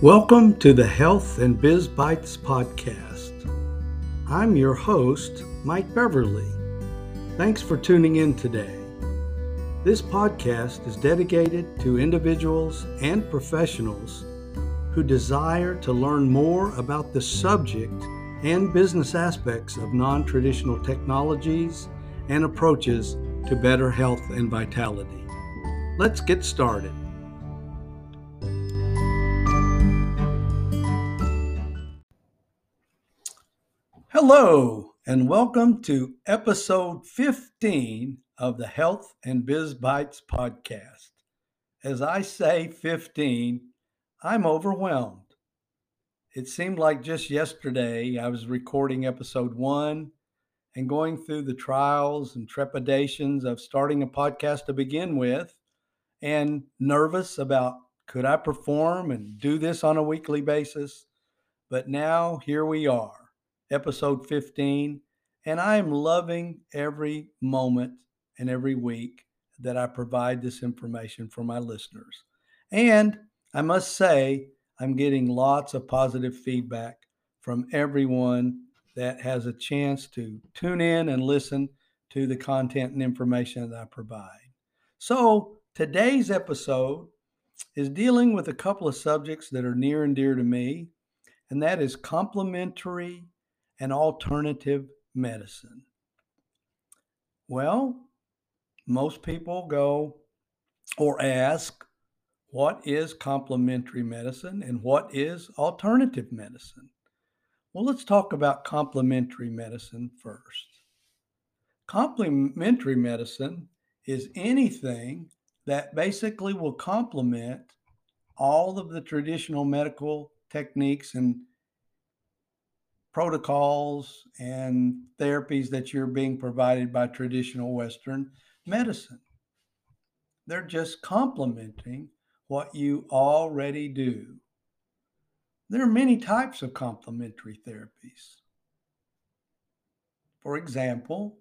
Welcome to the Health and Biz Bites podcast. I'm your host, Mike Beverly. Thanks for tuning in today. This podcast is dedicated to individuals and professionals who desire to learn more about the subject and business aspects of non traditional technologies and approaches to better health and vitality. Let's get started. Hello, and welcome to episode 15 of the Health and Biz Bites podcast. As I say 15, I'm overwhelmed. It seemed like just yesterday I was recording episode one and going through the trials and trepidations of starting a podcast to begin with, and nervous about could I perform and do this on a weekly basis. But now here we are episode 15. And I am loving every moment and every week that I provide this information for my listeners. And I must say, I'm getting lots of positive feedback from everyone that has a chance to tune in and listen to the content and information that I provide. So, today's episode is dealing with a couple of subjects that are near and dear to me, and that is complementary and alternative medicine? Well, most people go or ask, what is complementary medicine and what is alternative medicine? Well, let's talk about complementary medicine first. Complementary medicine is anything that basically will complement all of the traditional medical techniques and protocols and therapies that you're being provided by traditional Western medicine. They're just complementing what you already do. There are many types of complementary therapies. For example,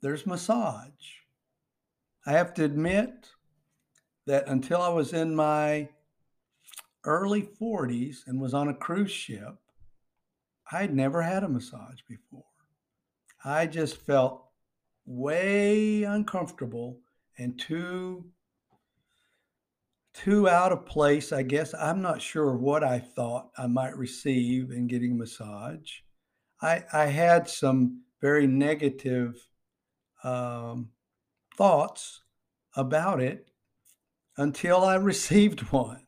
there's massage. I have to admit that until I was in my early 40s and was on a cruise ship, I'd never had a massage before. I just felt way uncomfortable and too too out of place. I guess I'm not sure what I thought I might receive in getting a massage. I I had some very negative um, thoughts about it until I received one.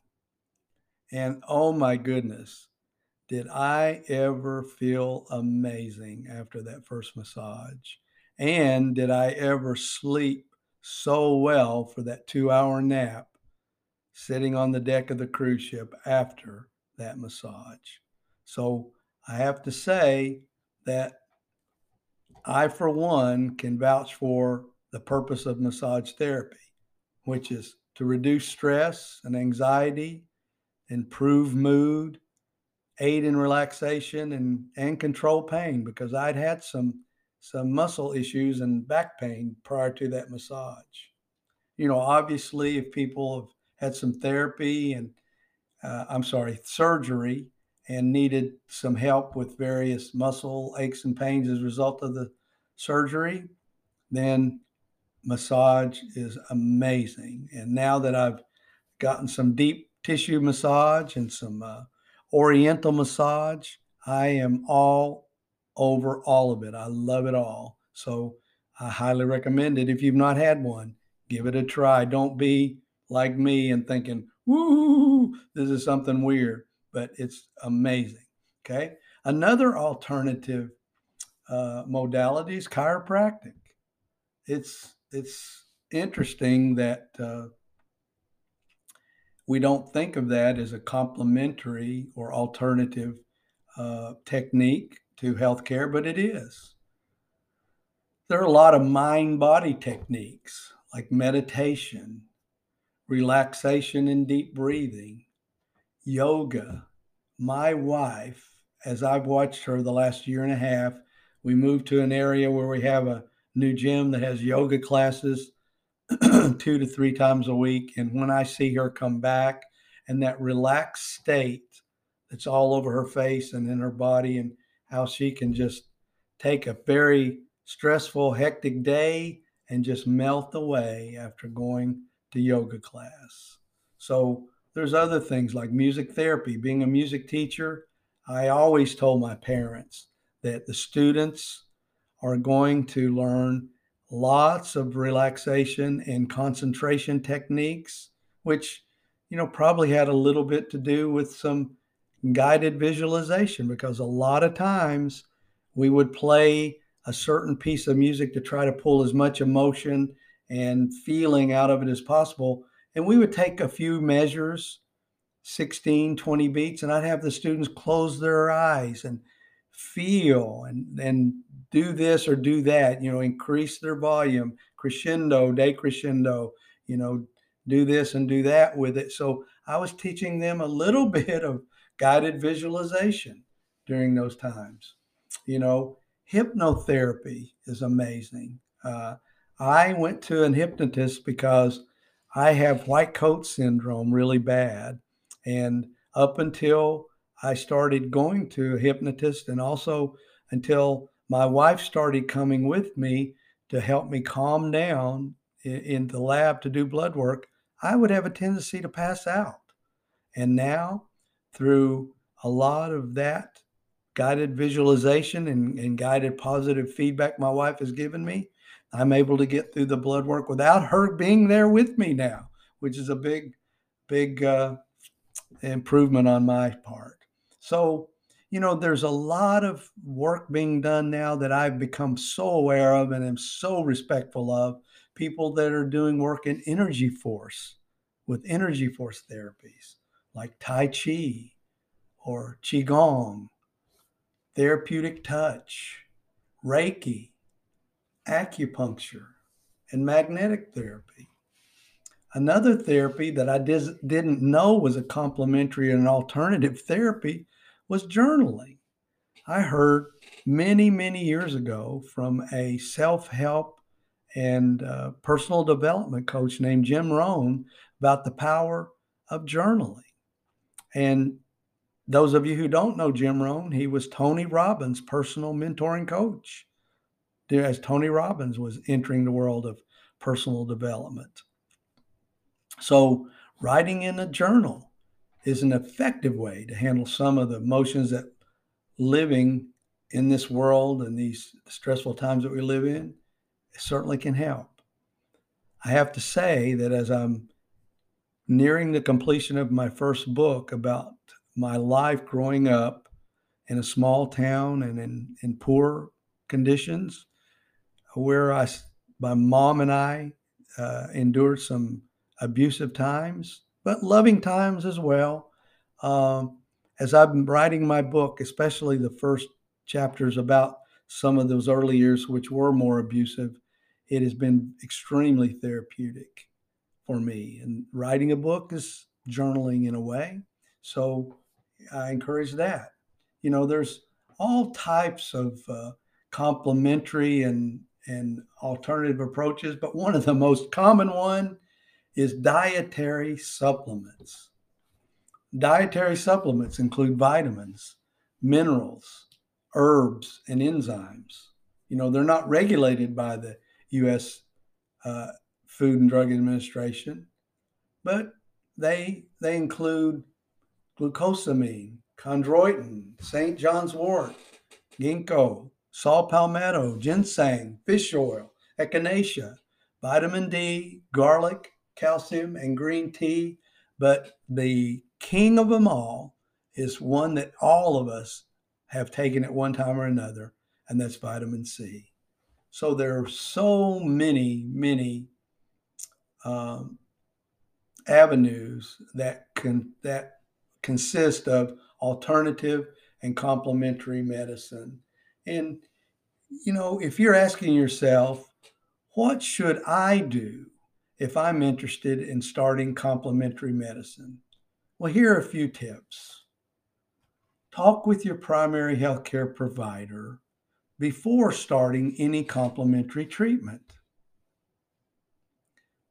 And oh my goodness, did I ever feel amazing after that first massage? And did I ever sleep so well for that two hour nap sitting on the deck of the cruise ship after that massage? So I have to say that I, for one, can vouch for the purpose of massage therapy, which is to reduce stress and anxiety, improve mood, aid in relaxation and and control pain because I'd had some some muscle issues and back pain prior to that massage. You know, obviously, if people have had some therapy and uh, I'm sorry, surgery and needed some help with various muscle aches and pains as a result of the surgery, then massage is amazing. And now that I've gotten some deep tissue massage and some uh, Oriental massage. I am all over all of it. I love it all. So I highly recommend it. If you've not had one, give it a try. Don't be like me and thinking, woo, this is something weird, but it's amazing. Okay. Another alternative uh, modality is chiropractic. It's, it's interesting that uh, we don't think of that as a complementary or alternative uh, technique to healthcare, but it is. There are a lot of mind body techniques like meditation, relaxation and deep breathing, yoga. My wife, as I've watched her the last year and a half, we moved to an area where we have a new gym that has yoga classes two to three times a week. And when I see her come back and that relaxed state that's all over her face and in her body, and how she can just take a very stressful, hectic day and just melt away after going to yoga class. So there's other things like music therapy. Being a music teacher, I always told my parents that the students are going to learn lots of relaxation and concentration techniques, which, you know, probably had a little bit to do with some guided visualization because a lot of times we would play a certain piece of music to try to pull as much emotion and feeling out of it as possible. And we would take a few measures, 16, 20 beats, and I'd have the students close their eyes and feel and, and do this or do that, you know, increase their volume, crescendo, decrescendo, you know, do this and do that with it. So I was teaching them a little bit of guided visualization during those times. You know, hypnotherapy is amazing. Uh, I went to an hypnotist because I have white coat syndrome really bad. And up until I started going to a hypnotist and also until my wife started coming with me to help me calm down in, in the lab to do blood work, I would have a tendency to pass out. And now, through a lot of that guided visualization and, and guided positive feedback my wife has given me, I'm able to get through the blood work without her being there with me now, which is a big, big uh, improvement on my part. So, you know, there's a lot of work being done now that I've become so aware of and am so respectful of. People that are doing work in energy force with energy force therapies like Tai Chi or Qigong, therapeutic touch, Reiki, acupuncture, and magnetic therapy. Another therapy that I dis- didn't know was a complementary and alternative therapy was journaling. I heard many, many years ago from a self help and uh, personal development coach named Jim Rohn about the power of journaling. And those of you who don't know Jim Rohn, he was Tony Robbins' personal mentoring coach as Tony Robbins was entering the world of personal development. So, writing in a journal is an effective way to handle some of the emotions that living in this world and these stressful times that we live in certainly can help. I have to say that as I'm nearing the completion of my first book about my life growing up in a small town and in, in poor conditions, where I, my mom and I uh, endured some abusive times, but loving times as well. Um, as I've been writing my book, especially the first chapters about some of those early years, which were more abusive, it has been extremely therapeutic for me. And writing a book is journaling in a way. So I encourage that. You know, there's all types of uh, complementary and and alternative approaches, but one of the most common one is dietary supplements. Dietary supplements include vitamins, minerals, herbs, and enzymes. You know, they're not regulated by the U.S. Uh, Food and Drug Administration, but they they include glucosamine, chondroitin, St. John's wort, ginkgo, saw palmetto, ginseng, fish oil, echinacea, vitamin D, garlic, calcium, and green tea. But the king of them all is one that all of us have taken at one time or another, and that's vitamin C. So there are so many, many um, avenues that can that consist of alternative and complementary medicine. And you know, if you're asking yourself, what should I do if I'm interested in starting complementary medicine? Well, here are a few tips. Talk with your primary healthcare provider before starting any complementary treatment.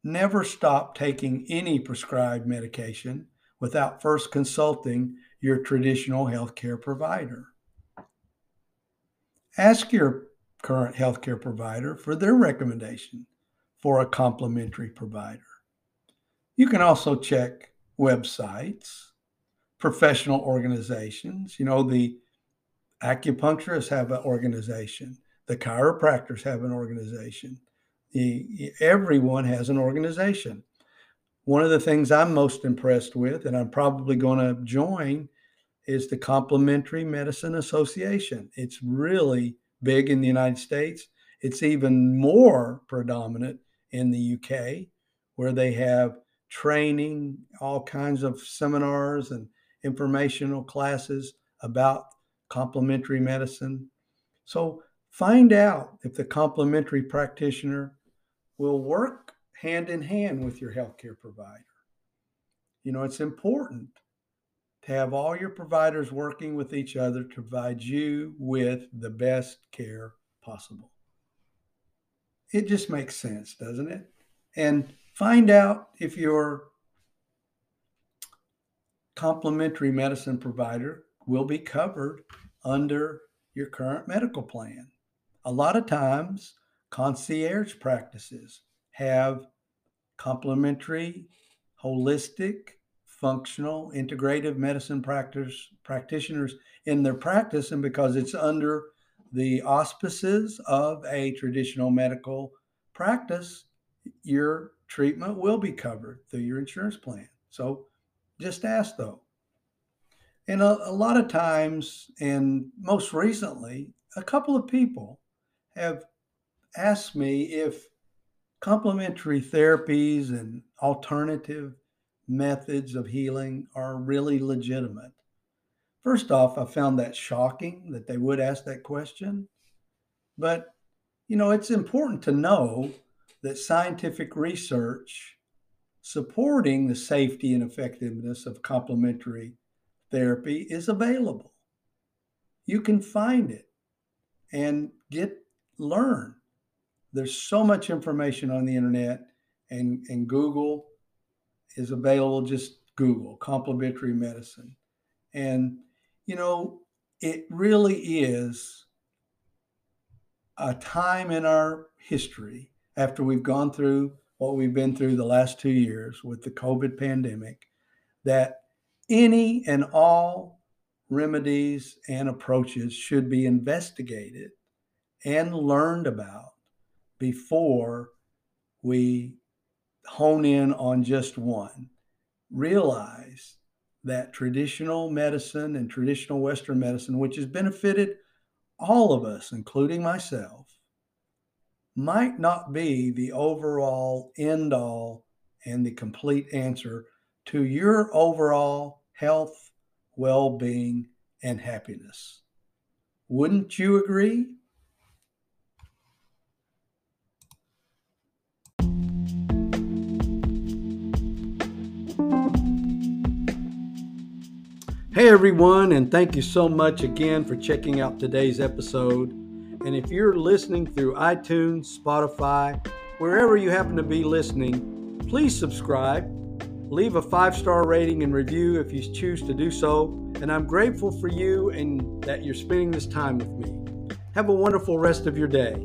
Never stop taking any prescribed medication without first consulting your traditional healthcare provider. Ask your current healthcare provider for their recommendation for a complementary provider. You can also check websites, professional organizations. You know, the acupuncturists have an organization, the chiropractors have an organization. The, everyone has an organization. One of the things I'm most impressed with, and I'm probably going to join, is the Complementary Medicine Association. It's really big in the United States. It's even more predominant in the UK, where they have training, all kinds of seminars and informational classes about complementary medicine. So find out if the complementary practitioner will work hand in hand with your healthcare provider. You know, it's important to have all your providers working with each other to provide you with the best care possible. It just makes sense, doesn't it? And find out if your complementary medicine provider will be covered under your current medical plan. A lot of times, concierge practices have complementary, holistic, functional, integrative medicine practice, practitioners in their practice, and because it's under the auspices of a traditional medical practice, your treatment will be covered through your insurance plan. So just ask though. And a, a lot of times, and most recently, a couple of people have asked me if complementary therapies and alternative methods of healing are really legitimate. First off, I found that shocking that they would ask that question. But, you know, it's important to know that scientific research supporting the safety and effectiveness of complementary therapy is available. You can find it and get learn. There's so much information on the internet, and, and Google is available. Just Google complementary medicine. And, you know, it really is a time in our history after we've gone through what we've been through the last two years with the COVID pandemic that any and all remedies and approaches should be investigated and learned about before we hone in on just one. Realize that traditional medicine and traditional Western medicine, which has benefited all of us, including myself, might not be the overall end all and the complete answer to your overall health, well being, and happiness. Wouldn't you agree? Hey everyone, and thank you so much again for checking out today's episode. And if you're listening through iTunes, Spotify, wherever you happen to be listening, please subscribe Leave a five star rating and review if you choose to do so. And I'm grateful for you and that you're spending this time with me. Have a wonderful rest of your day.